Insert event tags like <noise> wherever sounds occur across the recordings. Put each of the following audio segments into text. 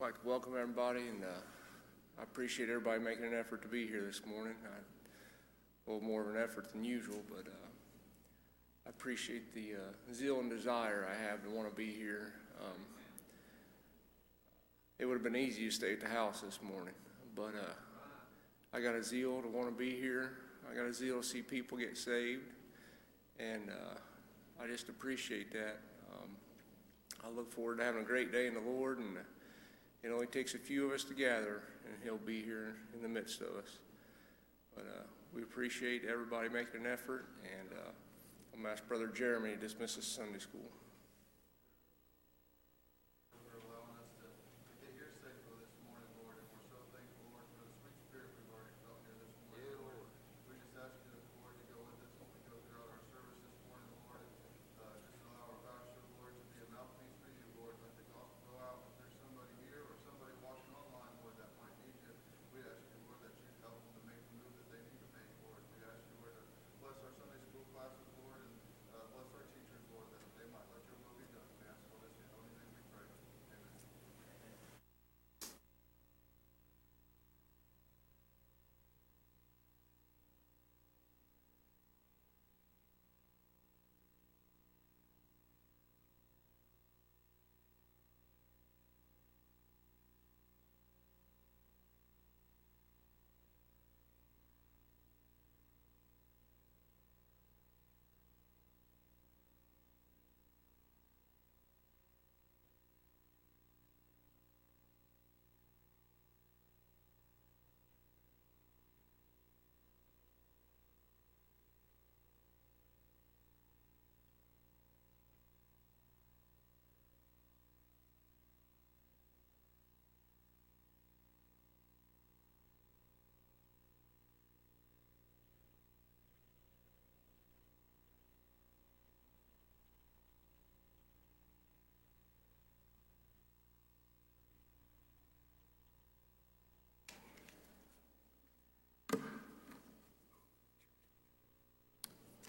I'd like to welcome everybody, and uh, I appreciate everybody making an effort to be here this morning. I, a little more of an effort than usual, but uh, I appreciate the uh, zeal and desire I have to want to be here. Um, it would have been easy to stay at the house this morning, but uh, I got a zeal to want to be here. I got a zeal to see people get saved, and uh, I just appreciate that. Um, I look forward to having a great day in the Lord, and it only takes a few of us to gather, and He'll be here in the midst of us. But uh, we appreciate everybody making an effort, and uh, I'm going to ask Brother Jeremy to dismiss us Sunday school.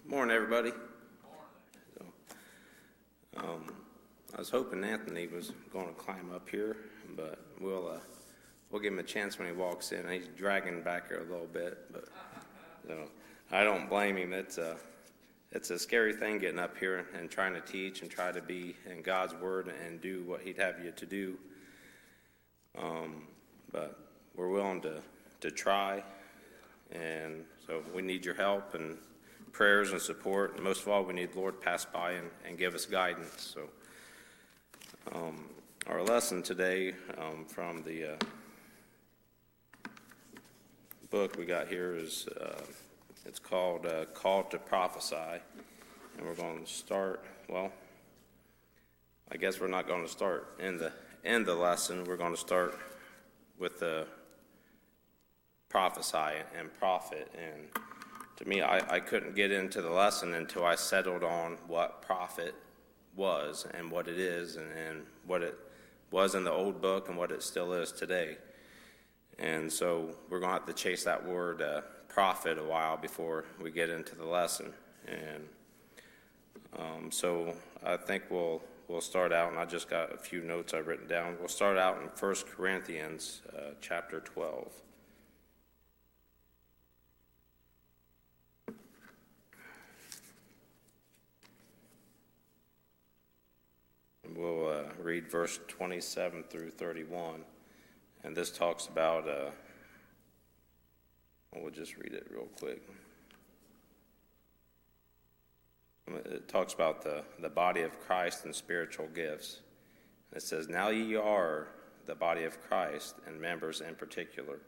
Morning, everybody. So, um, I was hoping Anthony was going to climb up here, but we'll uh, we'll give him a chance when he walks in. He's dragging back here a little bit, but so I don't blame him. It's a it's a scary thing getting up here and trying to teach and try to be in God's word and do what He'd have you to do. Um, but we're willing to to try, and so we need your help and prayers and support. And most of all, we need Lord pass by and, and give us guidance. So, um, our lesson today um, from the uh, book we got here is uh, it's called uh, "Call to Prophecy," and we're going to start. Well, I guess we're not going to start in the in the lesson. We're going to start with the prophesy and prophet and to me, I, I couldn't get into the lesson until I settled on what prophet was and what it is and, and what it was in the old book and what it still is today. And so we're going to have to chase that word uh, prophet a while before we get into the lesson. And um, so I think we'll we'll start out, and I just got a few notes I've written down. We'll start out in 1 Corinthians uh, chapter 12. We'll uh, read verse 27 through 31. And this talks about, uh, we'll just read it real quick. It talks about the, the body of Christ and spiritual gifts. It says, Now ye are the body of Christ, and members in particular.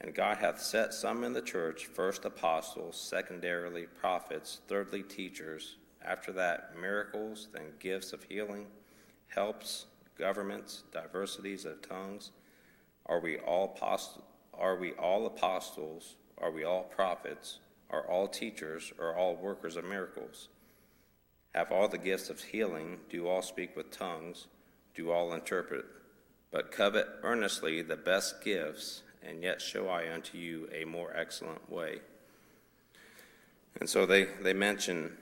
And God hath set some in the church, first apostles, secondarily prophets, thirdly teachers after that, miracles, then gifts of healing, helps, governments, diversities of tongues. Are we all apost- are we all apostles? Are we all prophets? Are all teachers? Are all workers of miracles? Have all the gifts of healing? Do all speak with tongues? Do all interpret? But covet earnestly the best gifts, and yet show I unto you a more excellent way. And so they, they mention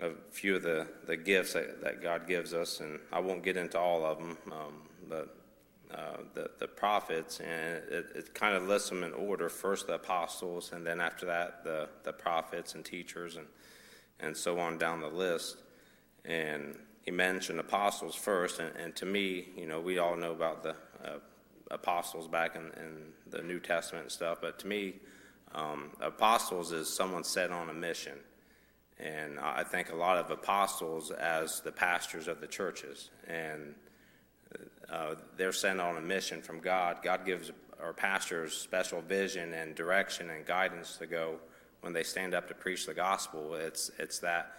a few of the, the gifts that, that God gives us, and I won't get into all of them, um, but uh, the, the prophets, and it, it kind of lists them in order. First the apostles, and then after that the, the prophets and teachers, and, and so on down the list. And he mentioned apostles first, and, and to me, you know, we all know about the uh, apostles back in, in, the New Testament and stuff, but to me, um, apostles is someone set on a mission. And I think a lot of apostles as the pastors of the churches. And uh, they're sent on a mission from God. God gives our pastors special vision and direction and guidance to go when they stand up to preach the gospel. It's, it's that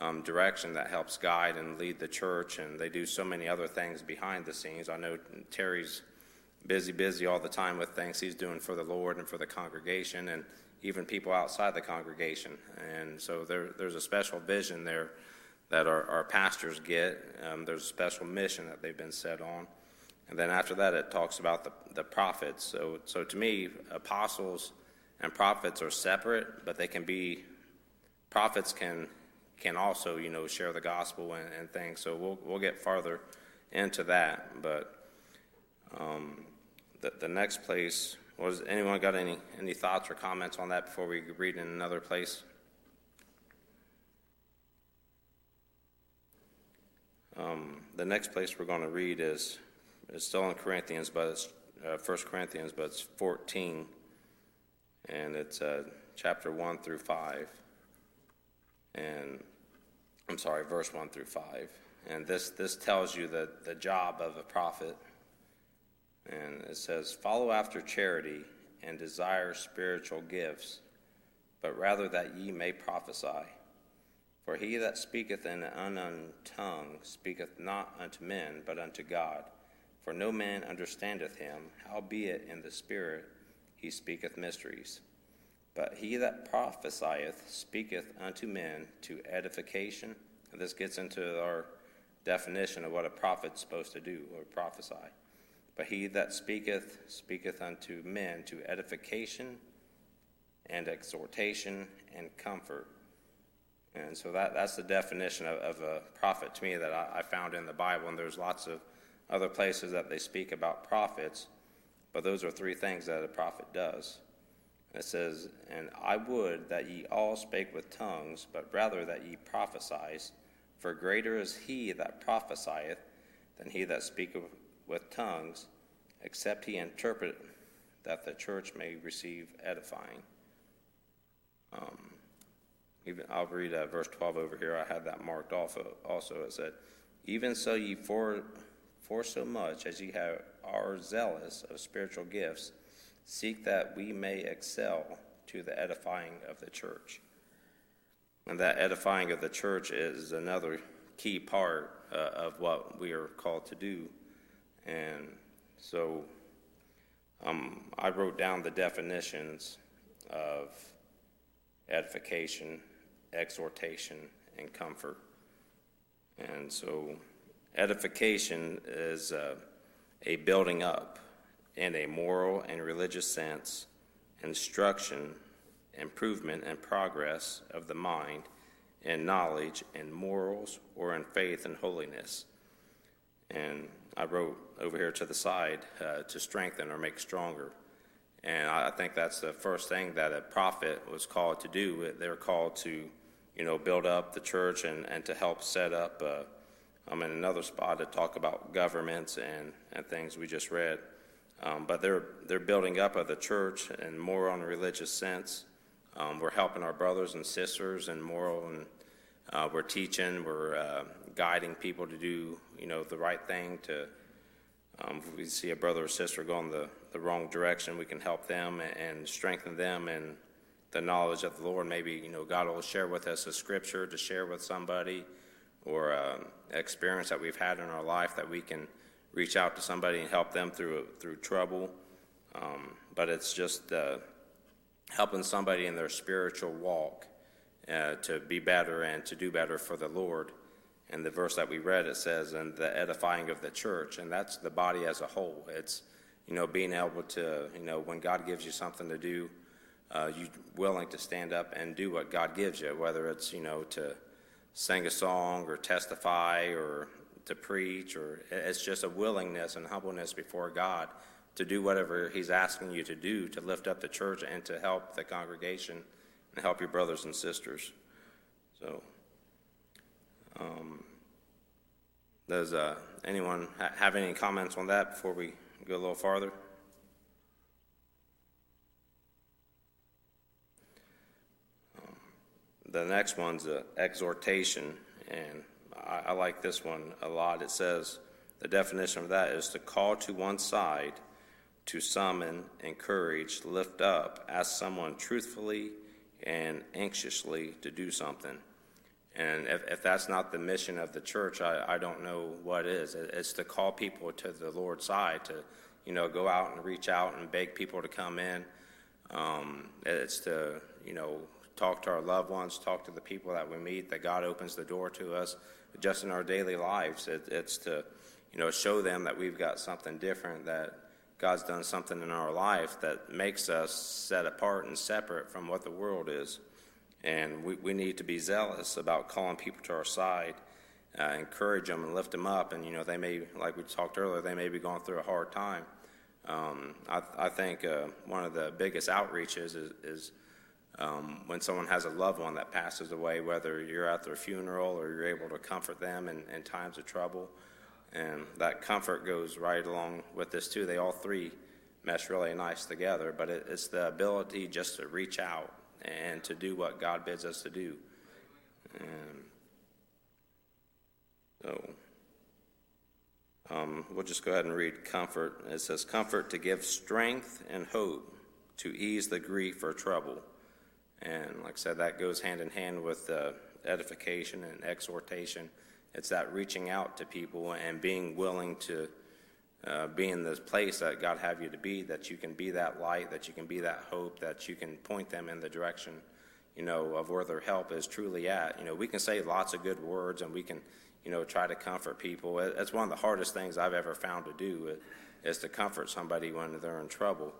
um, direction that helps guide and lead the church, and they do so many other things behind the scenes. I know Terry's busy, busy all the time with things he's doing for the Lord and for the congregation, and even people outside the congregation. And so there, there's a special vision there that our, our pastors get. Um, there's a special mission that they've been set on. And then after that, it talks about the, the prophets. So, so to me, apostles and prophets are separate, but they can be, prophets can, can also, you know, share the gospel and, and things. So we'll, we'll get farther into that. But um, the, the next place, was anyone got any, any thoughts or comments on that before we read in another place? Um, the next place we're going to read is, is still in Corinthians, but it's uh, 1 Corinthians, but it's 14, and it's uh, chapter 1 through 5. And I'm sorry, verse 1 through 5. And this, this tells you the, the job of a prophet. And it says, Follow after charity and desire spiritual gifts, but rather that ye may prophesy. For he that speaketh in an unknown tongue speaketh not unto men, but unto God. For no man understandeth him, howbeit in the Spirit he speaketh mysteries. But he that prophesieth speaketh unto men to edification. And this gets into our definition of what a prophet's supposed to do or prophesy. But he that speaketh speaketh unto men to edification and exhortation and comfort and so that, that's the definition of, of a prophet to me that I, I, found in the Bible. And there's lots of other places that they speak about prophets, but those are three things that a prophet does. It says, And I would that ye all spake with tongues, but rather that ye prophesize, for greater is he that prophesieth than he that speaketh with tongues, except he interpret that the church may receive edifying. Um, even, I'll read uh, verse 12 over here. I had that marked off also. It said, Even so ye for, for so much as ye have, are zealous of spiritual gifts, seek that we may excel to the edifying of the church. And that edifying of the church is another key part uh, of what we are called to do. And so um, I wrote down the definitions of edification exhortation, and comfort. And so, edification is uh, a building up in a moral and religious sense, instruction, improvement, and progress of the mind in knowledge, in morals, or in faith and holiness. And I wrote over here to the side uh, to strengthen or make stronger. And I think that's the first thing that a prophet was called to do. They're called to you know, build up the church and, and to help set up. Uh, I'm in another spot to talk about governments and, and things we just read. Um, but they're, they're building up of the church and more on a religious sense. Um, we're helping our brothers and sisters and moral and uh, we're teaching, we're uh, guiding people to do, you know, the right thing to, um, if we see a brother or sister going the, the wrong direction, we can help them and, strengthen them and the knowledge of the Lord. Maybe, you know, God will share with us a scripture to share with somebody or um, experience that we've had in our life that we can reach out to somebody and help them through, through trouble. Um, but it's just uh, helping somebody in their spiritual walk uh, to be better and to do better for the Lord. And the verse that we read, it says, and the edifying of the church, and that's the body as a whole. It's, you know, being able to, you know, when God gives you something to do, uh, you willing to stand up and do what God gives you, whether it's you know to sing a song or testify or to preach, or it's just a willingness and humbleness before God to do whatever He's asking you to do to lift up the church and to help the congregation and help your brothers and sisters. So, um, does uh, anyone ha- have any comments on that before we go a little farther? Um, the next one's an exhortation, and I, I like this one a lot. It says the definition of that is to call to one side, to summon, encourage, lift up, ask someone truthfully and anxiously to do something. And if, if that's not the mission of the church, I, I don't know what is. It's to call people to the Lord's side, to you know go out and reach out and beg people to come in. Um, it's to you know talk to our loved ones, talk to the people that we meet. That God opens the door to us, just in our daily lives. It, it's to you know show them that we've got something different. That God's done something in our life that makes us set apart and separate from what the world is. And we, we need to be zealous about calling people to our side, uh, encourage them and lift them up. And, you know, they may, like we talked earlier, they may be going through a hard time. Um, I, I, think uh, one of the biggest outreaches is, is um, when someone has a loved one that passes away, whether you're at their funeral or you're able to comfort them in, in times of trouble. And that comfort goes right along with this, too. They all three mesh really nice together, but it, it's the ability just to reach out and to do what God bids us to do. And so um, we'll just go ahead and read comfort. It says, Comfort to give strength and hope to ease the grief or trouble. And like I said, that goes hand in hand with uh, edification and exhortation. It's that reaching out to people and being willing to uh, be in this place that God have you to be, that you can be that light, that you can be that hope, that you can point them in the direction, you know, of where their help is truly at. You know, we can say lots of good words and we can, you know, try to comfort people. It's one of the hardest things I've ever found to do is to comfort somebody when they're in trouble.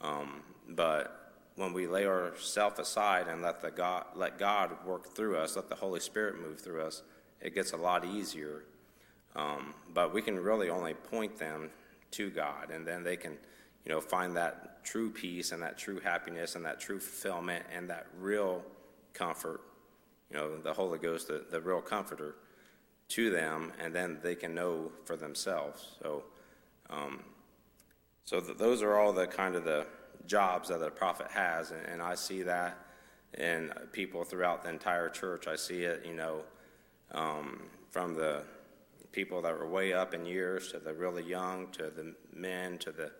Um, but when we lay ourselves aside and let the God let God work through us, let the Holy Spirit move through us, it gets a lot easier um, but we can really only point them to God, and then they can, you know, find that true peace and that true happiness and that true fulfillment and that real comfort. You know, the Holy Ghost, the, the real comforter, to them, and then they can know for themselves. So, um, so th- those are all the kind of the jobs that a prophet has, and, and I see that in people throughout the entire church. I see it, you know, um, from the people that were way up in years to the really young, to the men, to the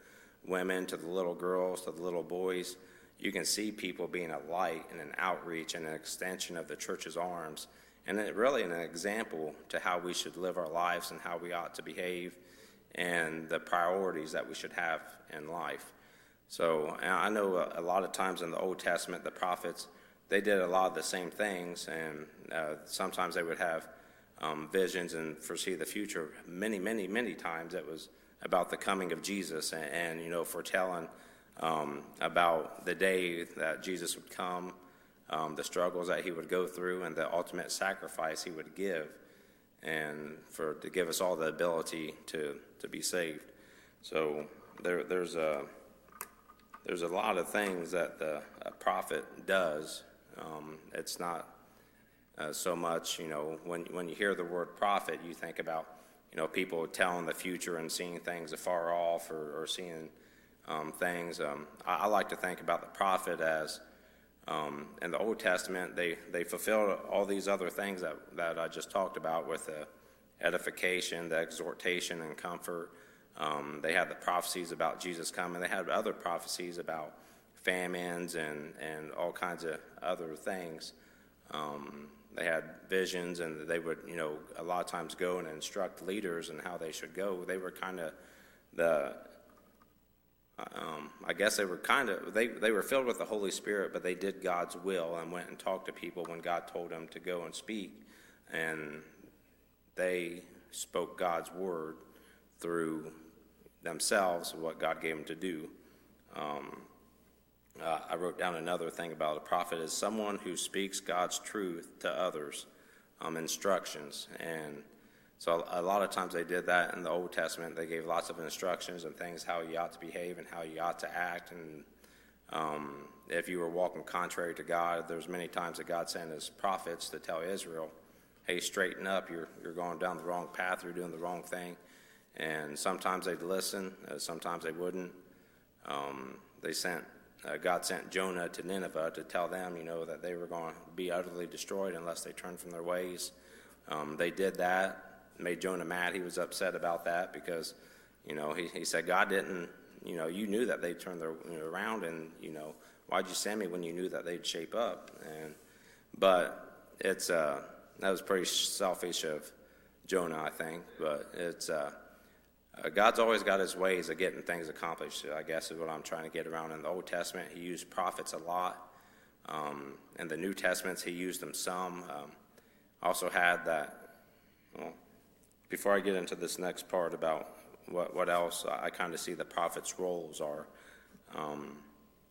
women, to the little girls, to the little boys. You can see people being a light and an outreach and an extension of the church's arms, and it really an example to how we should live our lives and how we ought to behave and the priorities that we should have in life. So I know a lot of times in the Old Testament, the prophets, they did a lot of the same things, and uh, sometimes they would have um, visions and foresee the future. Many, many, many times it was about the coming of Jesus and, and you know, foretelling um, about the day that Jesus would come, um, the struggles that he would go through, and the ultimate sacrifice he would give, and for to give us all the ability to, to be saved. So there, there's a there's a lot of things that the prophet does. Um, it's not uh, so much. You know, when when you hear the word prophet, you think about you know people telling the future and seeing things afar off or, or seeing um, things. Um, I, I, like to think about the prophet as um, in the Old Testament they they fulfilled all these other things that that I just talked about with the edification, the exhortation, and comfort. Um, they had the prophecies about Jesus coming. They had other prophecies about famines and, and all kinds of other things. Um, they had visions and they would, you know, a lot of times go and instruct leaders and how they should go. They were kind of the, um, I guess they were kind of, they, they were filled with the Holy Spirit, but they did God's will and went and talked to people when God told them to go and speak. And they spoke God's word through themselves, what God gave them to do. Um, uh, I wrote down another thing about a prophet is someone who speaks God's truth to others, um, instructions. And So a lot of times they did that in the Old Testament. They gave lots of instructions and things how you ought to behave and how you ought to act. And um, if you were walking contrary to God, there's many times that God sent His prophets to tell Israel, "Hey, straighten up! You're you're going down the wrong path. You're doing the wrong thing." And sometimes they'd listen. Uh, sometimes they wouldn't. Um, they sent uh, God sent Jonah to Nineveh to tell them, you know, that they were going to be utterly destroyed unless they turned from their ways. Um, they did that made Jonah mad. He was upset about that because, you know, he, he said, God didn't, you know, you knew that they'd turn their you know, around and, you know, why'd you send me when you knew that they'd shape up? And, but it's, uh, that was pretty selfish of Jonah, I think, but it's, uh, uh, God's always got his ways of getting things accomplished, I guess is what I'm trying to get around. In the Old Testament, he used prophets a lot. Um, in the New Testaments, he used them some. Um, also had that, well, before I get into this next part about what, what else I kind of see the prophet's roles are, um,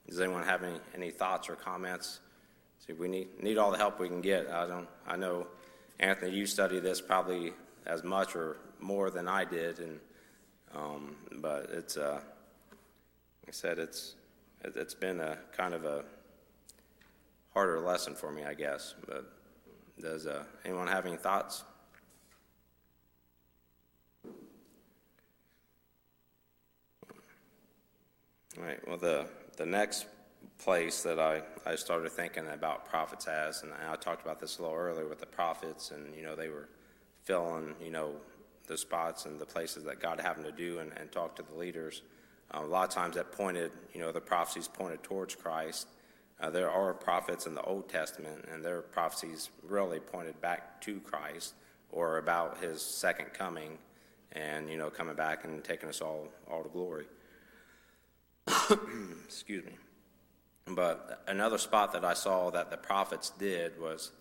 does anyone have any, any thoughts or comments? See, we need, need all the help we can get. I don't. I know, Anthony, you study this probably as much or more than I did, and um, but it's uh, like I said, it's it, has been a kind of a harder lesson for me, I guess. But does uh, anyone have any thoughts? All right. Well, the the next place that I, I started thinking about prophets as, and I talked about this a little earlier with the prophets, and you know they were filling you know the spots and the places that God them to do, and, and talk to the leaders. Uh, a lot of times that pointed, you know, the prophecies pointed towards Christ. Uh, there are prophets in the Old Testament, and their prophecies really pointed back to Christ or about His second coming, and you know, coming back and taking us all all to glory. <coughs> Excuse me. But another spot that I saw that the prophets did was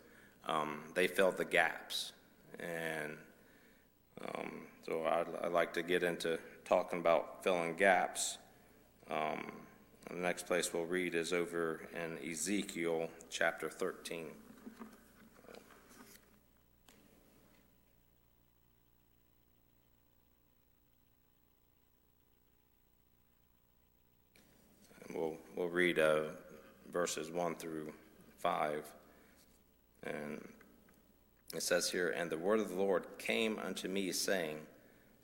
um, they filled the gaps. And um, so I'd, I'd, like to get into talking about filling gaps. Um, the next place we'll read is over in Ezekiel chapter 13. we'll, we'll read uh, verses 1 through 5. And it says here, And the word of the Lord came unto me, saying,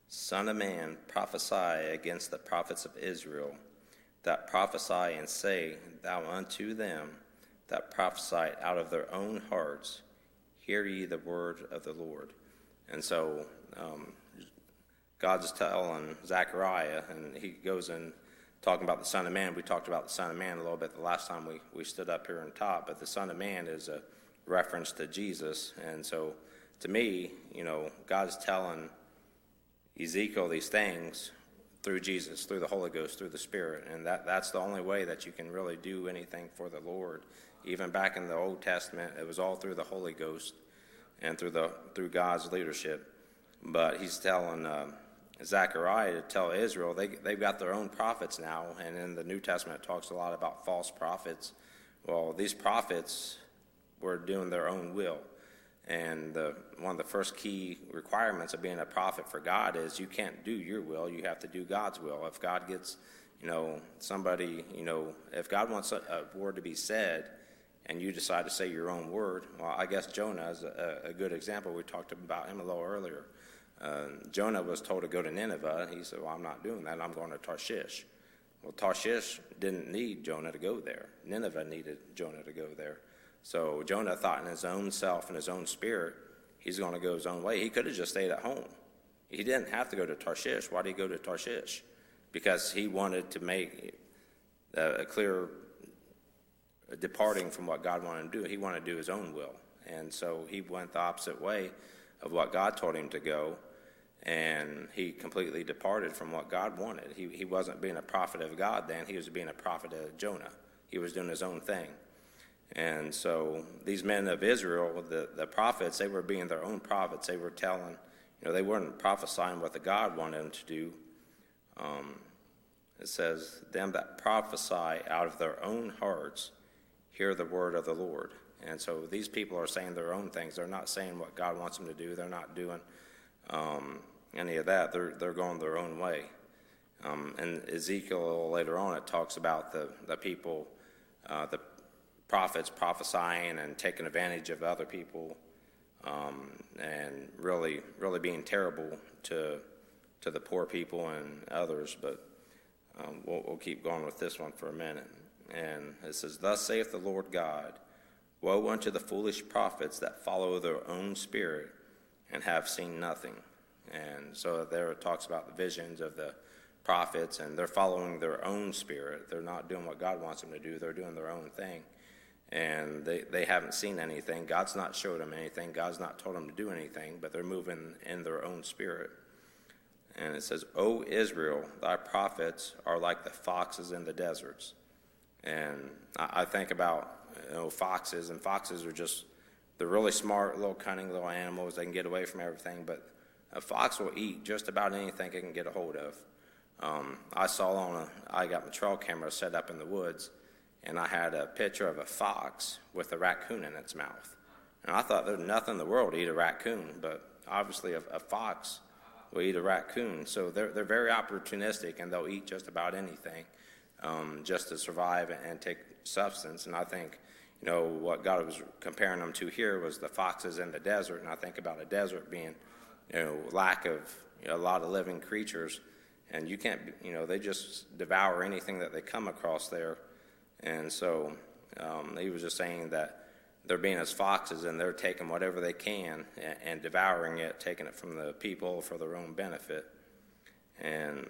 Son of man, prophesy against the prophets of Israel, that prophesy and say, Thou unto them that prophesy out of their own hearts, hear ye the word of the Lord. And so um, God's telling Zechariah, and he goes in talking about the Son of Man, we talked about the Son of Man a little bit the last time we, we stood up here and taught, but the Son of Man is a reference to Jesus. And so to me, you know, God's telling Ezekiel these things through Jesus, through the Holy Ghost, through the Spirit. And that, that's the only way that you can really do anything for the Lord. Even back in the Old Testament, it was all through the Holy Ghost and through, the, through God's leadership. But he's telling. Uh, Zechariah to tell Israel they, they've got their own prophets now, and in the New Testament it talks a lot about false prophets. Well, these prophets were doing their own will. And the, one of the first key requirements of being a prophet for God is you can't do your will, you have to do God's will. If God gets, you know, somebody, you know, if God wants a, a word to be said and you decide to say your own word, well, I guess Jonah is a, a good example. We talked about him a little earlier. Uh, Jonah was told to go to Nineveh. He said, Well, I'm not doing that. I'm going to Tarshish. Well, Tarshish didn't need Jonah to go there. Nineveh needed Jonah to go there. So Jonah thought in his own self and his own spirit, he's going to go his own way. He could have just stayed at home. He didn't have to go to Tarshish. Why did he go to Tarshish? Because he wanted to make a clear departing from what God wanted him to do. He wanted to do his own will. And so he went the opposite way of what God told him to go and he completely departed from what God wanted. He, he wasn't being a prophet of God then, he was being a prophet of Jonah. He was doing his own thing. And so these men of Israel, the, the prophets, they were being their own prophets. They were telling, you know, they weren't prophesying what the God wanted them to do. Um, it says, Them that prophesy out of their own hearts hear the word of the Lord. And so these people are saying their own things. They're not saying what God wants them to do. They're not doing um, any of that. They're, they're going their own way. Um, and Ezekiel later on, it talks about the, the people, uh, the prophets prophesying and taking advantage of other people um, and really, really being terrible to, to the poor people and others. But um, we'll, we'll keep going with this one for a minute. And it says, Thus saith the Lord God, Woe unto the foolish prophets that follow their own spirit and have seen nothing. And so there it talks about the visions of the prophets, and they're following their own spirit. They're not doing what God wants them to do, they're doing their own thing. And they, they haven't seen anything. God's not showed them anything. God's not told them to do anything, but they're moving in their own spirit. And it says, O Israel, thy prophets are like the foxes in the deserts. And I, I think about you know, foxes, and foxes are just, they're really smart, little cunning little animals. They can get away from everything, but a fox will eat just about anything it can get a hold of. Um, I saw on a, I got my trail camera set up in the woods, and I had a picture of a fox with a raccoon in its mouth. And I thought there's nothing in the world to eat a raccoon, but obviously a, a fox will eat a raccoon. So they're, they're very opportunistic, and they'll eat just about anything um, just to survive and take substance. And I think, you know, what God was comparing them to here was the foxes in the desert. And I think about a desert being, you know, lack of you know, a lot of living creatures and you can't, you know, they just devour anything that they come across there. And so um, he was just saying that they're being as foxes and they're taking whatever they can and, and devouring it, taking it from the people for their own benefit. And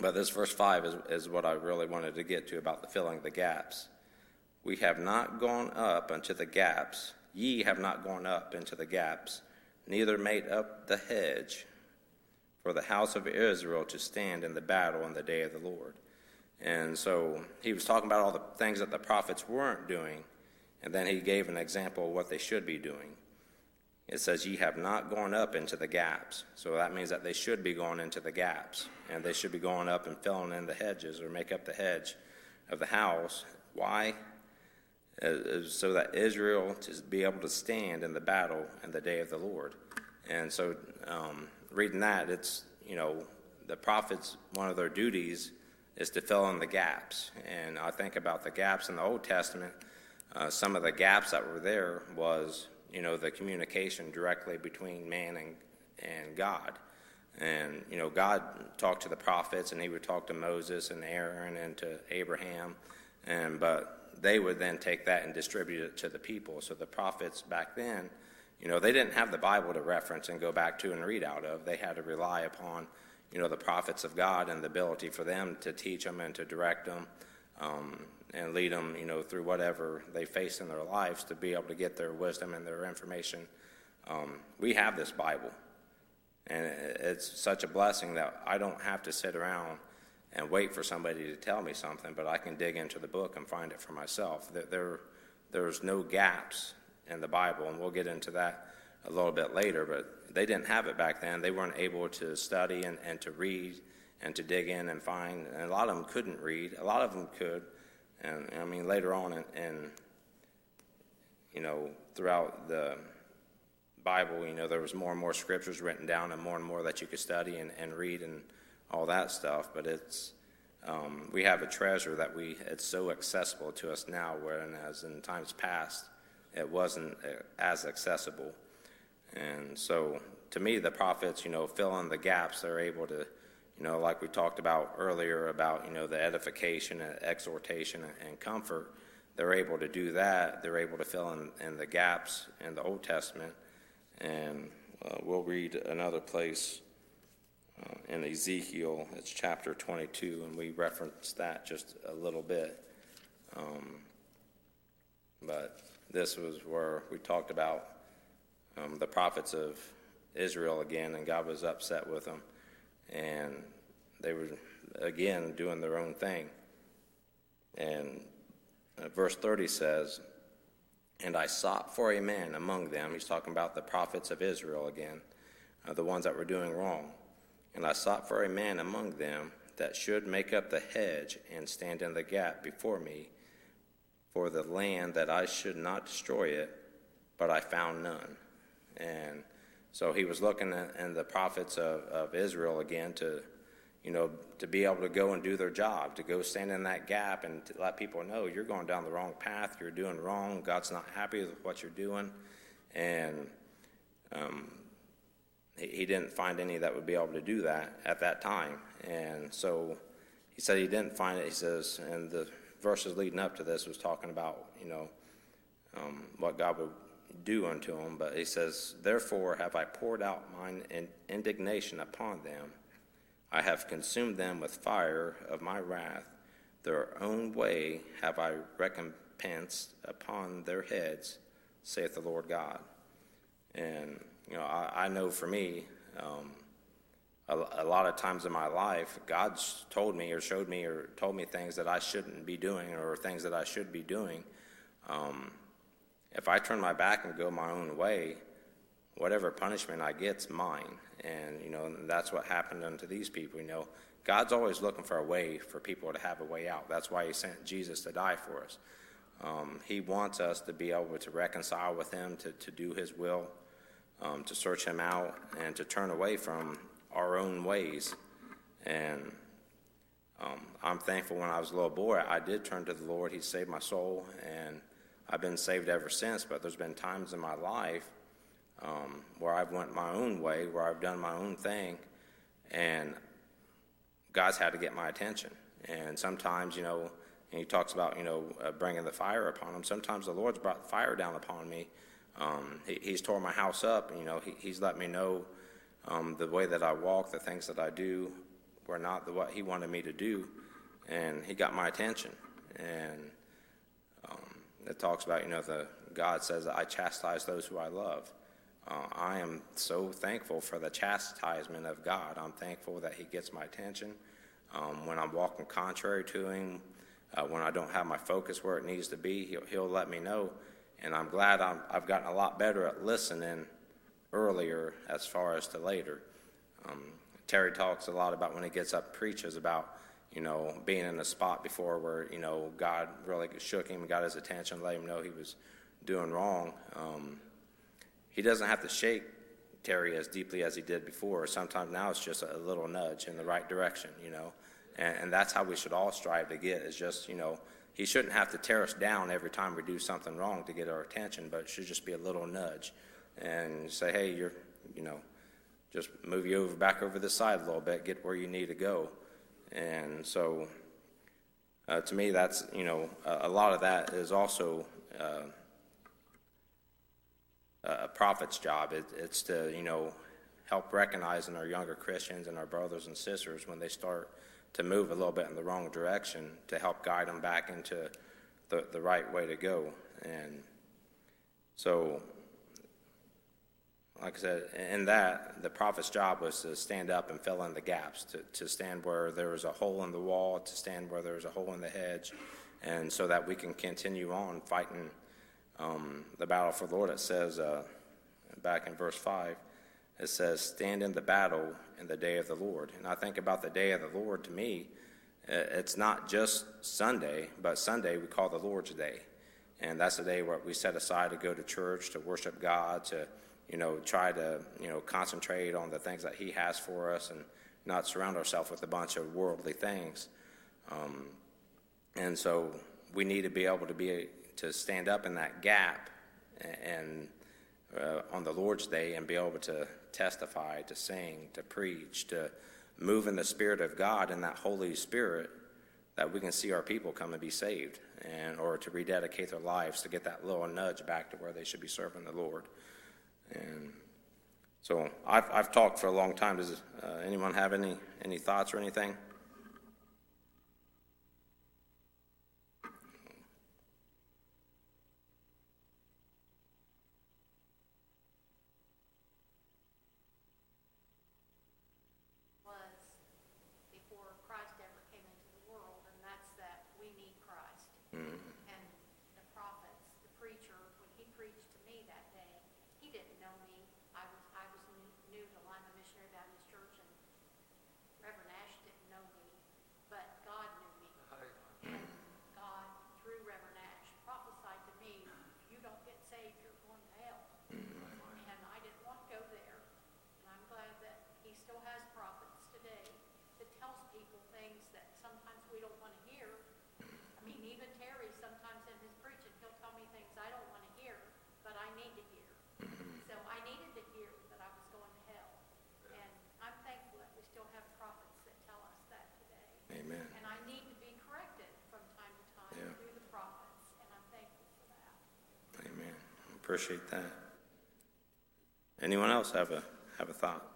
but this verse five is, is what I really wanted to get to about the filling the gaps. We have not gone up unto the gaps; ye have not gone up into the gaps, neither made up the hedge for the house of Israel to stand in the battle in the day of the Lord. And so he was talking about all the things that the prophets weren't doing, and then he gave an example of what they should be doing. It says, Ye have not gone up into the gaps. So that means that they should be going into the gaps, and they should be going up and filling in the hedges or make up the hedge of the house. Why? So that Israel to be able to stand in the battle in the day of the Lord. And so um, reading that, it's, you know, the prophets, one of their duties is to fill in the gaps. And I think about the gaps in the Old Testament. Uh, some of the gaps that were there was, you know, the communication directly between man and, and God. And, you know, God talked to the prophets and he would talk to Moses and Aaron and to Abraham. And, but they would then take that and distribute it to the people. So the prophets back then, you know, they didn't have the Bible to reference and go back to and read out of. They had to rely upon, you know, the prophets of God and the ability for them to teach them and to direct them um, and lead them, you know, through whatever they face in their lives to be able to get their wisdom and their information. Um, we have this Bible, and it's such a blessing that I don't have to sit around and wait for somebody to tell me something, but I can dig into the book and find it for myself. There, there there's no gaps in the Bible, and we'll get into that a little bit later, but they didn't have it back then. They weren't able to study and, and to read and to dig in and find, and a lot of them couldn't read. A lot of them could, and I mean, later on in, in you know, throughout the Bible, you know, there was more and more scriptures written down and more and more that you could study and, and read and all that stuff, but it's, um, we have a treasure that we, it's so accessible to us now, whereas in times past, it wasn't uh, as accessible. And so, to me, the prophets, you know, fill in the gaps. They're able to, you know, like we talked about earlier about, you know, the edification and exhortation and comfort. They're able to do that. They're able to fill in, in the gaps in the Old Testament. And uh, we'll read another place uh, in Ezekiel. It's chapter 22, and we referenced that just a little bit. Um, but this was where we talked about um, the prophets of Israel again, and God was upset with them. And they were, again, doing their own thing. And uh, verse 30 says, And I sought for a man among them. He's talking about the prophets of Israel again, uh, the ones that were doing wrong. And I sought for a man among them that should make up the hedge and stand in the gap before me for the land that I should not destroy it, but I found none. And So he was looking in the prophets of, of Israel again to, you know, to be able to go and do their job, to go stand in that gap and to let people know you're going down the wrong path, you're doing wrong, God's not happy with what you're doing. And um, he, he didn't find any that would be able to do that at that time. And so he said he didn't find it. He says, and the verses leading up to this was talking about, you know, um, what God would do unto him. But he says, Therefore have I poured out mine indignation upon them. I have consumed them with fire of my wrath. Their own way have I recompensed upon their heads, saith the Lord God. And, you know, I, I know for me, um, a, a, lot of times in my life, God's told me or showed me or told me things that I shouldn't be doing or things that I should be doing. Um, if I turn my back and go my own way, whatever punishment I get's mine. And, you know, that's what happened unto these people. You know, God's always looking for a way for people to have a way out. That's why He sent Jesus to die for us. Um, he wants us to be able to reconcile with Him, to, to do His will, um, to search Him out, and to turn away from our own ways. And um, I'm thankful when I was a little boy, I did turn to the Lord. He saved my soul, and I've been saved ever since. But there's been times in my life um, where I've went my own way, where I've done my own thing, and God's had to get my attention. And sometimes, you know, and he talks about, you know, uh, bringing the fire upon him. Sometimes the Lord's brought fire down upon me. Um, he, he's tore my house up. You know, he, he's let me know um, the way that I walk, the things that I do, were not the, what he wanted me to do, and he got my attention. And it talks about, you know, the God says I chastise those who I love. Uh, I am so thankful for the chastisement of God. I'm thankful that He gets my attention um, when I'm walking contrary to Him, uh, when I don't have my focus where it needs to be. He'll, he'll let me know, and I'm glad i have gotten a lot better at listening earlier as far as to later. Um, Terry talks a lot about when he gets up preaches about you know being in a spot before where you know God really shook him, got his attention, let him know he was doing wrong. Um, he doesn't have to shake Terry as deeply as he did before. Sometimes now it's just a little nudge in the right direction, you know. And, and that's how we should all strive to get is just, you know, he shouldn't have to tear us down every time we do something wrong to get our attention, but it should just be a little nudge and say, hey, you're, you know, just move you over back over the side a little bit, get where you need to go. And so, uh, to me, that's you know, a, a, lot of that is also uh, a prophet's job. It, it's to, you know, help recognizing our younger Christians and our brothers and sisters when they start to move a little bit in the wrong direction to help guide them back into the, the right way to go. And so, like I said, in that, the prophet's job was to stand up and fill in the gaps, to, to stand where there was a hole in the wall, to stand where there was a hole in the hedge, and so that we can continue on fighting um, the battle for the Lord, it says uh, back in verse 5, it says, Stand in the battle in the day of the Lord. And I think about the day of the Lord to me, it's not just Sunday, but Sunday we call the Lord's Day. And that's the day where we set aside to go to church, to worship God, to, you know, try to, you know, concentrate on the things that He has for us and not surround ourselves with a bunch of worldly things. Um, and so we need to be able to be to stand up in that gap and uh, on the Lord's Day and be able to testify, to sing, to preach, to move in the Spirit of God in that Holy Spirit that we can see our people come and be saved and or to rededicate their lives to get that little nudge back to where they should be serving the Lord. And so I've, I've talked for a long time. Does uh, anyone have any, any thoughts or anything? Reverend Ash didn't know appreciate that. Anyone else have a have a thought?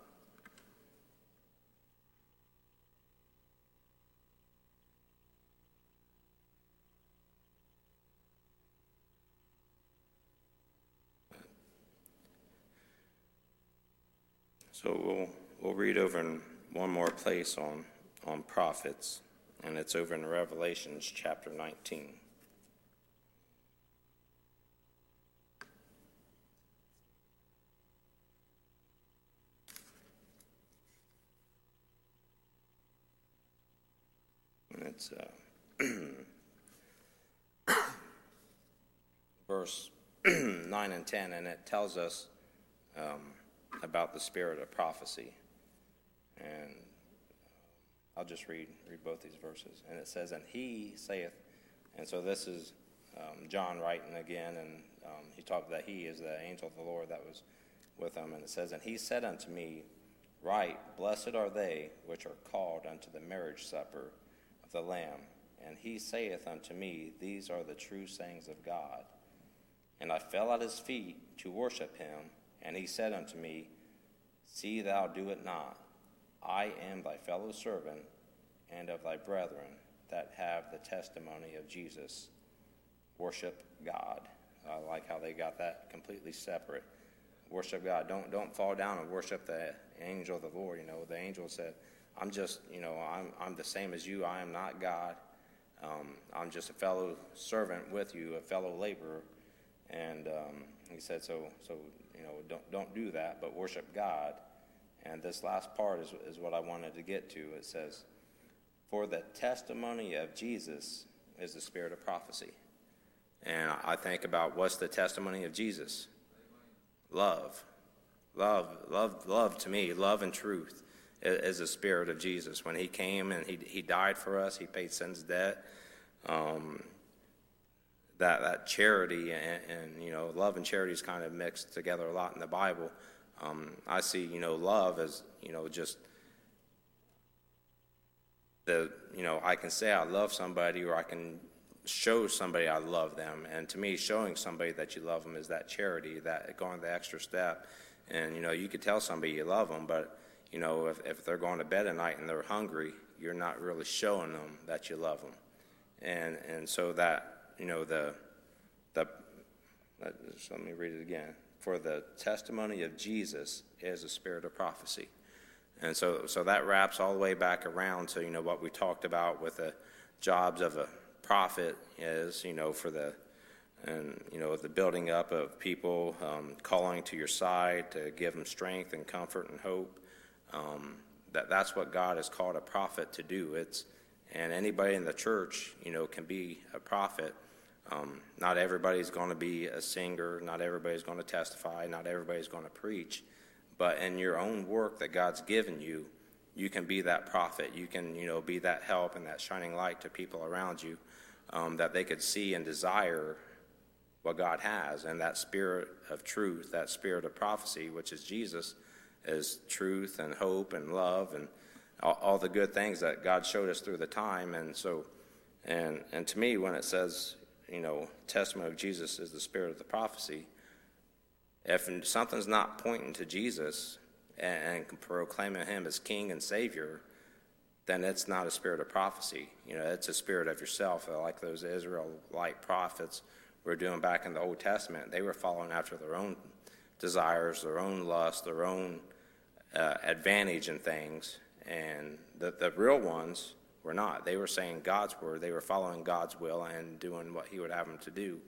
So we'll we'll read over in one more place on on prophets, and it's over in Revelations chapter 19. It's uh, <clears throat> verse <clears throat> 9 and 10, and it tells us um, about the spirit of prophecy. And I'll just read, read both these verses. And it says, And he saith, and so this is um, John writing again, and um, he talked that he is the angel of the Lord that was with him. And it says, And he said unto me, Right, blessed are they which are called unto the marriage supper the Lamb. And he saith unto me, These are the true sayings of God. And I fell at his feet to worship him. And he said unto me, See thou do it not. I am thy fellow servant and of thy brethren that have the testimony of Jesus. Worship God. I like how they got that completely separate. Worship God. Don't don't fall down and worship the angel of the Lord. You know, the angel said, "I'm just, you know, I'm I'm the same as you. I am not God. Um, I'm just a fellow servant with you, a fellow laborer." And um, he said, "So so you know, don't don't do that, but worship God." And this last part is, is what I wanted to get to. It says, For the testimony of Jesus is the spirit of prophecy. And I think about what's the testimony of Jesus? Love. Love, love, love to me, love and truth is the spirit of Jesus. When he came and he, he died for us, he paid sin's debt. Um, that, that charity and, and, you know, love and charity is kind of mixed together a lot in the Bible. Um, I see, you know, love as, you know, just the, you know, I can say I love somebody or I can show somebody I love them. And to me, showing somebody that you love them is that charity, that going the extra step. And, you know, you could tell somebody you love them, but, you know, if, if they're going to bed at night and they're hungry, you're not really showing them that you love them. And, and so that, you know, the, the, let, me read it again for the testimony of Jesus is a spirit of prophecy. And so, so that wraps all the way back around to, you know, what we talked about with the jobs of a prophet is, you know, for the, and, you know, the building up of people, um, calling to your side to give them strength and comfort and hope. Um, that, that's what God has called a prophet to do. It's, and anybody in the church, you know, can be a prophet. Um, not everybody's going to be a singer, not everybody's going to testify, not everybody's going to preach, but in your own work that God's given you, you can be that prophet. You can, you know, be that help and that shining light to people around you, um, that they could see and desire what God has, and that spirit of truth, that spirit of prophecy, which is Jesus, is truth and hope and love and all, all the good things that God showed us through the time. And so, and and to me, when it says you know, testimony of Jesus is the spirit of the prophecy. If something's not pointing to Jesus and, and proclaiming him as king and savior, then it's not a spirit of prophecy. You know, it's a spirit of yourself, like those Israelite prophets were doing back in the Old Testament. They were following after their own desires, their own lust, their own uh, advantage in things. And the, the real ones were not. They were saying God's word. They were following God's will and doing what He would have them to do.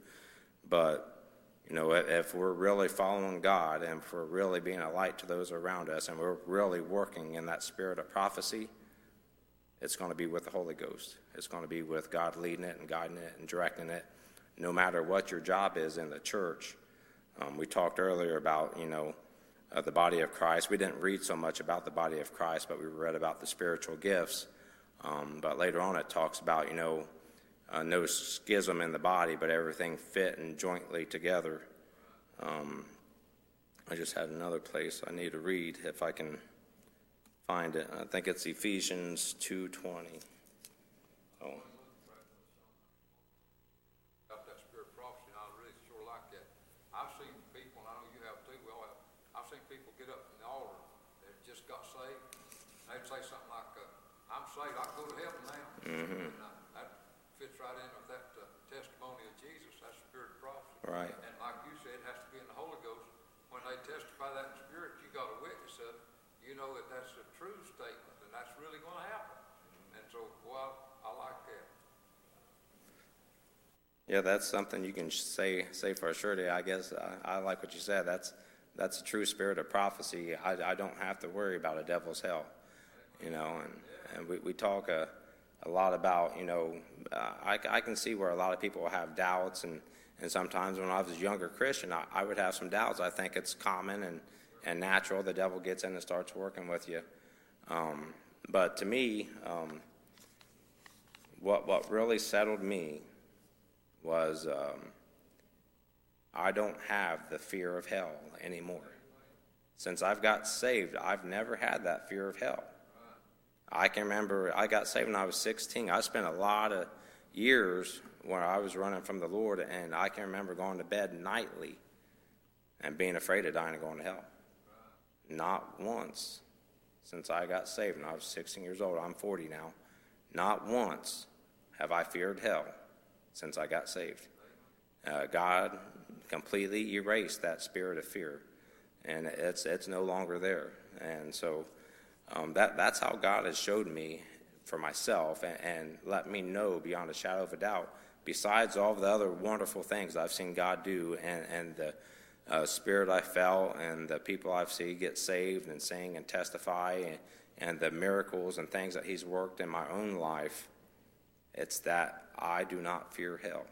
But, you know, if we're really following God and if we're really being a light to those around us and we're really working in that spirit of prophecy, it's going to be with the Holy Ghost. It's going to be with God leading it and guiding it and directing it, no matter what your job is in the church. Um, we talked earlier about, you know, the body of Christ. We didn't read so much about the body of Christ, but we read about the spiritual gifts. Um, but later on, it talks about, you know, uh, no schism in the body, but everything fit and jointly together. Um, I just had another place I need to read if I can find it. I think it's Ephesians 2.20. Oh. About that spirit seen people get up in the altar that just got saved. and They'd say something like, uh, I'm saved, I can go to heaven now. Mm-hmm. And, uh, that fits right in with that uh, testimony of Jesus. That's spirit of prophecy. Right. And like you said, it has to be in the Holy Ghost. When they testify that in spirit, you got a witness of it. You know that that's a true statement, and that's really going to happen. Mm-hmm. And so, well, I like that. Yeah, that's something you can say say for sure. surety. I guess I, I like what you said. That's that's a true spirit of prophecy. I, I don't have to worry about a devil's hell, you know. And and we, we talk a, a lot about you know. Uh, I, I can see where a lot of people have doubts and and sometimes when I was a younger Christian, I, I would have some doubts. I think it's common and and natural. The devil gets in and starts working with you. Um, but to me, um, what what really settled me was um, I don't have the fear of hell anymore. Since I've got saved, I've never had that fear of hell. I can remember I got saved when I was 16. I spent a lot of years where I was running from the Lord, and I can remember going to bed nightly and being afraid of dying and going to hell. Not once since I got saved when I was 16 years old. I'm 40 now. Not once have I feared hell since I got saved. Uh, God completely erased that spirit of fear, and it's it's no longer there. And so um, that that's how God has showed me for myself and, and let me know beyond a shadow of a doubt. Besides all the other wonderful things I've seen God do, and and the uh, spirit I felt, and the people I've seen get saved and sing and testify, and, and the miracles and things that He's worked in my own life it's that I do not fear hell.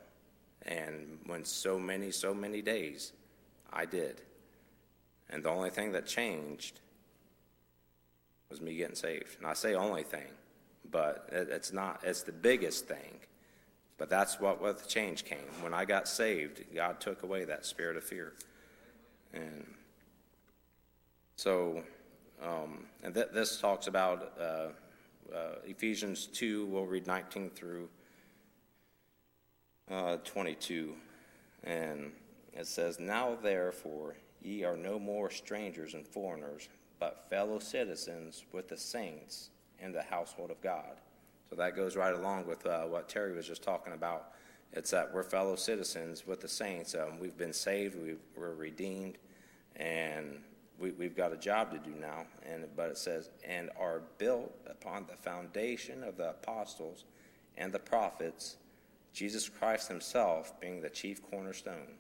And when so many, so many days, I did. And the only thing that changed was me getting saved. And I say only thing, but it's not, it's the biggest thing. But that's what, what the change came. When I got saved, God took away that spirit of fear. And so, um, and th- this talks about uh, uh, Ephesians 2, we'll read 19 through uh, 22. And it says, Now therefore ye are no more strangers and foreigners, but fellow citizens with the saints in the household of God. So that goes right along with uh, what Terry was just talking about. It's that we're fellow citizens with the saints. Um, we've been saved, we are redeemed, and we, we've got a job to do now, and but it says, and are built upon the foundation of the apostles and the prophets, Jesus Christ Himself being the chief cornerstone,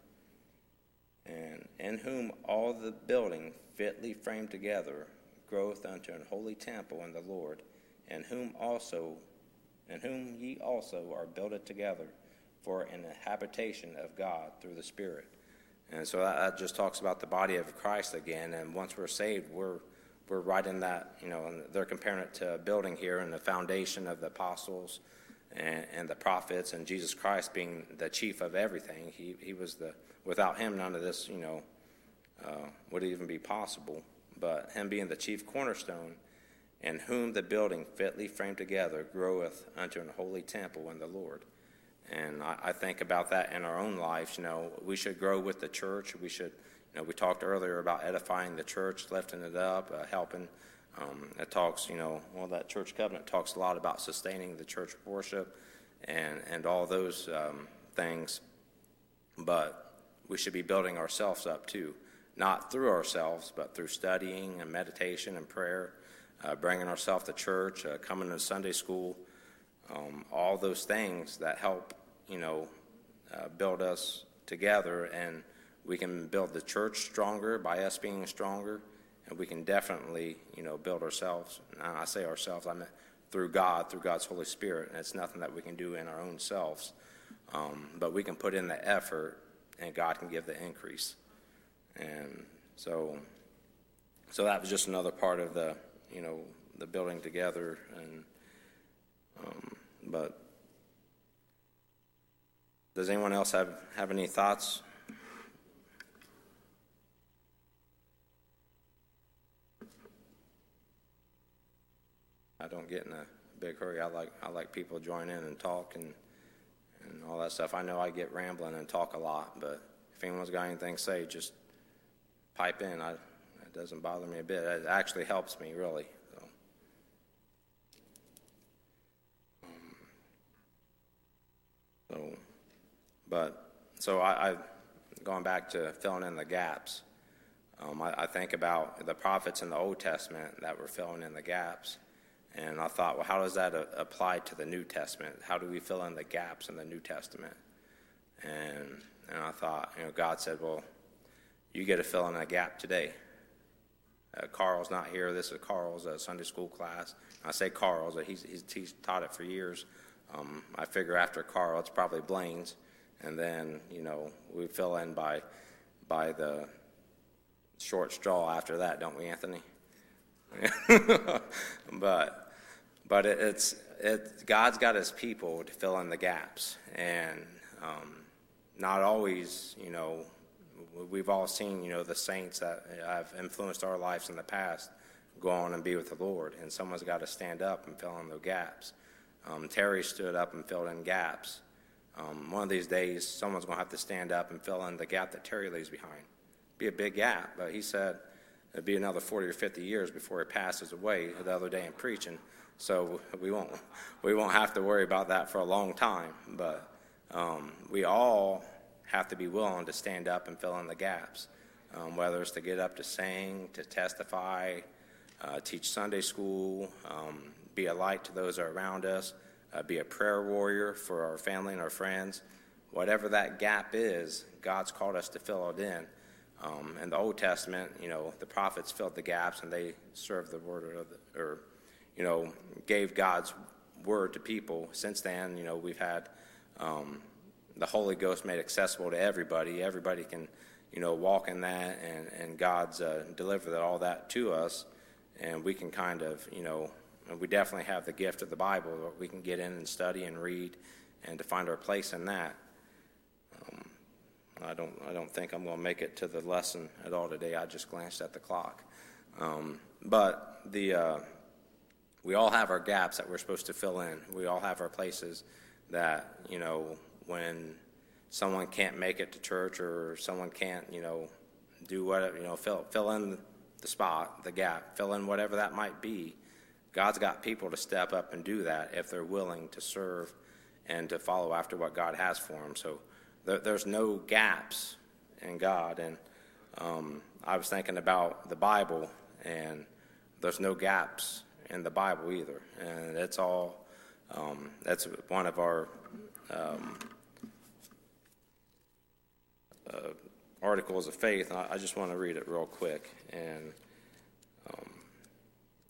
and in whom all the building fitly framed together groweth unto an holy temple in the Lord, and whom also, in whom ye also are builded together for an habitation of God through the Spirit. And so that, just talks about the body of Christ again. And once we're saved, we're we're right in that. You know, they're comparing it to a building here and the foundation of the apostles and, and the prophets, and Jesus Christ being the chief of everything. He he was the. Without him, none of this, you know, uh, would even be possible. But him being the chief cornerstone, in whom the building fitly framed together groweth unto an holy temple in the Lord. And I, I, think about that in our own lives. You know, we should grow with the church. We should, you know, we talked earlier about edifying the church, lifting it up, uh, helping. Um, it talks, you know, well, that church covenant talks a lot about sustaining the church worship and, and all those um, things. But we should be building ourselves up too, not through ourselves, but through studying and meditation and prayer, uh, bringing ourselves to church, uh, coming to Sunday school. Um, all those things that help you know, uh, build us together, and we can build the church stronger by us being stronger, and we can definitely, you know, build ourselves. And I say ourselves, I mean through God, through God's Holy Spirit, and it's nothing that we can do in our own selves, um, but we can put in the effort, and God can give the increase. And so, so that was just another part of the, you know, the building together, and um, but does anyone else have, have any thoughts? Big Hurry. I like I like people join in and talk and and all that stuff. I know I get rambling and talk a lot, but if anyone's got anything to say, just pipe in. I, it doesn't bother me a bit. It actually helps me really. So. Um, so, but so I, I've gone back to filling in the gaps. Um, I, I, think about the prophets in the Old Testament that were filling in the gaps. And I thought, well, how does that a- apply to the New Testament? How do we fill in the gaps in the New Testament? And, and I thought, you know, God said, well, you get to fill in a gap today. Uh, Carl's not here. This is Carl's uh, Sunday school class. I say Carl's, but he's, he's, he's taught it for years. Um, I figure after Carl, it's probably Blaine's. And then, you know, we fill in by, by the short straw after that, don't we, Anthony? <laughs> but but it, it's it, God's got His people to fill in the gaps, and um, not always, you know, we've all seen, you know, the saints that have influenced our lives in the past go on and be with the Lord, and someone's got to stand up and fill in the gaps. Um, Terry stood up and filled in gaps. Um, one of these days, someone's going to have to stand up and fill in the gap that Terry leaves behind. Be a big gap, but he said it'd be another 40 or 50 years before he passes away the other day in preaching. So we won't we won't have to worry about that for a long time. But um, we all have to be willing to stand up and fill in the gaps, um, whether it's to get up to sing, to testify, uh, teach Sunday school, um, be a light to those around us, uh, be a prayer warrior for our family and our friends. Whatever that gap is, God's called us to fill it in. Um, in the Old Testament, you know, the prophets filled the gaps and they served the word of the, or, you know, gave God's word to people. Since then, you know, we've had um, the Holy Ghost made accessible to everybody. Everybody can, you know, walk in that, and and God's uh, delivered all that to us, and we can kind of, you know, we definitely have the gift of the Bible. We can get in and study and read, and to find our place in that. I don't, I don't think I'm going to make it to the lesson at all today. I just glanced at the clock. Um, but the, uh, we all have our gaps that we're supposed to fill in. We all have our places that, you know, when someone can't make it to church or someone can't, you know, do whatever, you know, fill, fill in the spot, the gap, fill in whatever that might be. God's got people to step up and do that if they're willing to serve and to follow after what God has for them. So there, there's no gaps in God. And um, I was thinking about the Bible, and there's no gaps in the Bible either. And it's all, um, that's one of our um, uh, articles of faith. I, I, just want to read it real quick. And um,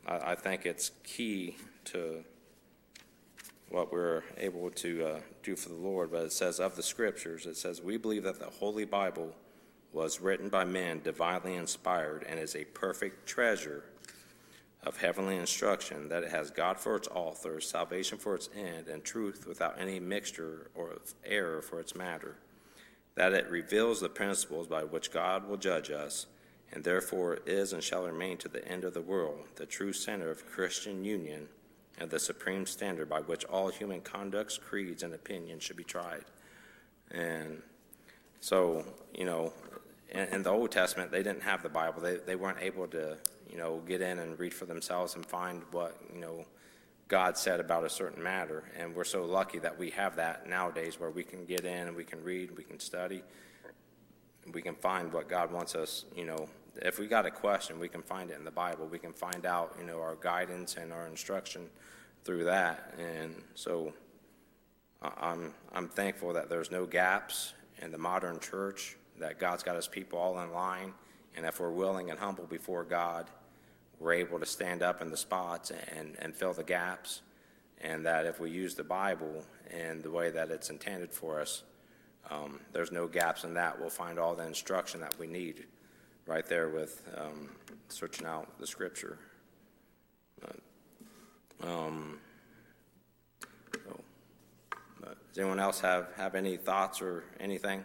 I, I think it's key to what we're able to uh, do for the Lord, but it says of the scriptures, it says, We believe that the Holy Bible was written by men divinely inspired and is a perfect treasure of heavenly instruction, that it has God for its author, salvation for its end, and truth without any mixture or error for its matter, that it reveals the principles by which God will judge us, and therefore is and shall remain to the end of the world, the true center of Christian union and the supreme standard by which all human conducts, creeds, and opinions should be tried. And so, you know, in, in, the Old Testament, they didn't have the Bible. They, they weren't able to, you know, get in and read for themselves and find what, you know, God said about a certain matter. And we're so lucky that we have that nowadays where we can get in and we can read, we can study, we can find what God wants us, you know, if we got a question, we can find it in the Bible. We can find out, you know, our guidance and our instruction through that. And so I'm, I'm thankful that there's no gaps in the modern church, that God's got his people all in line. And if we're willing and humble before God, we're able to stand up in the spots and, and fill the gaps. And that if we use the Bible in the way that it's intended for us, um, there's no gaps in that. We'll find all the instruction that we need right there with um, searching out the scripture. um, so, does anyone else have, have any thoughts or anything?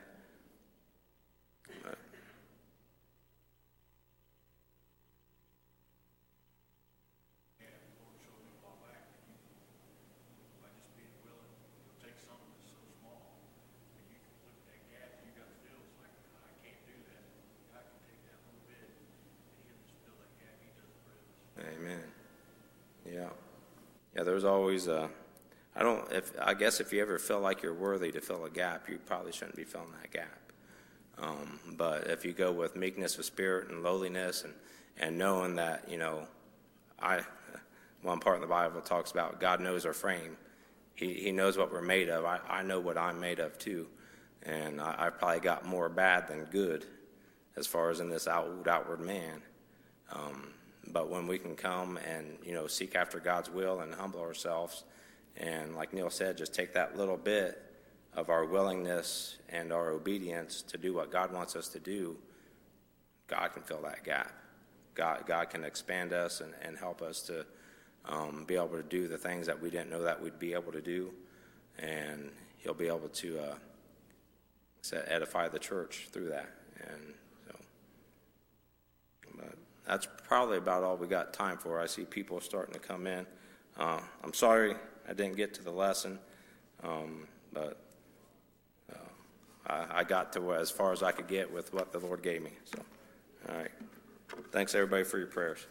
Yeah, there's always a, I don't, if, I guess if you ever feel like you're worthy to fill a gap, you probably shouldn't be filling that gap. Um, but if you go with meekness of spirit and lowliness and, and knowing that, you know, I, one part in the Bible talks about God knows our frame. He, he knows what we're made of. I, I know what I'm made of too. And I, I probably got more bad than good as far as in this outward, outward man. Um, but when we can come and, you know, seek after God's will and humble ourselves, and like Neil said, just take that little bit of our willingness and our obedience to do what God wants us to do, God can fill that gap. God, God can expand us and, and help us to um, be able to do the things that we didn't know that we'd be able to do. And He'll be able to uh, edify the church through that. And that's probably about all we got time for. I see people starting to come in. Uh, I'm sorry I didn't get to the lesson, um, but uh, I, I got to as far as I could get with what the Lord gave me. So, all right. Thanks everybody for your prayers.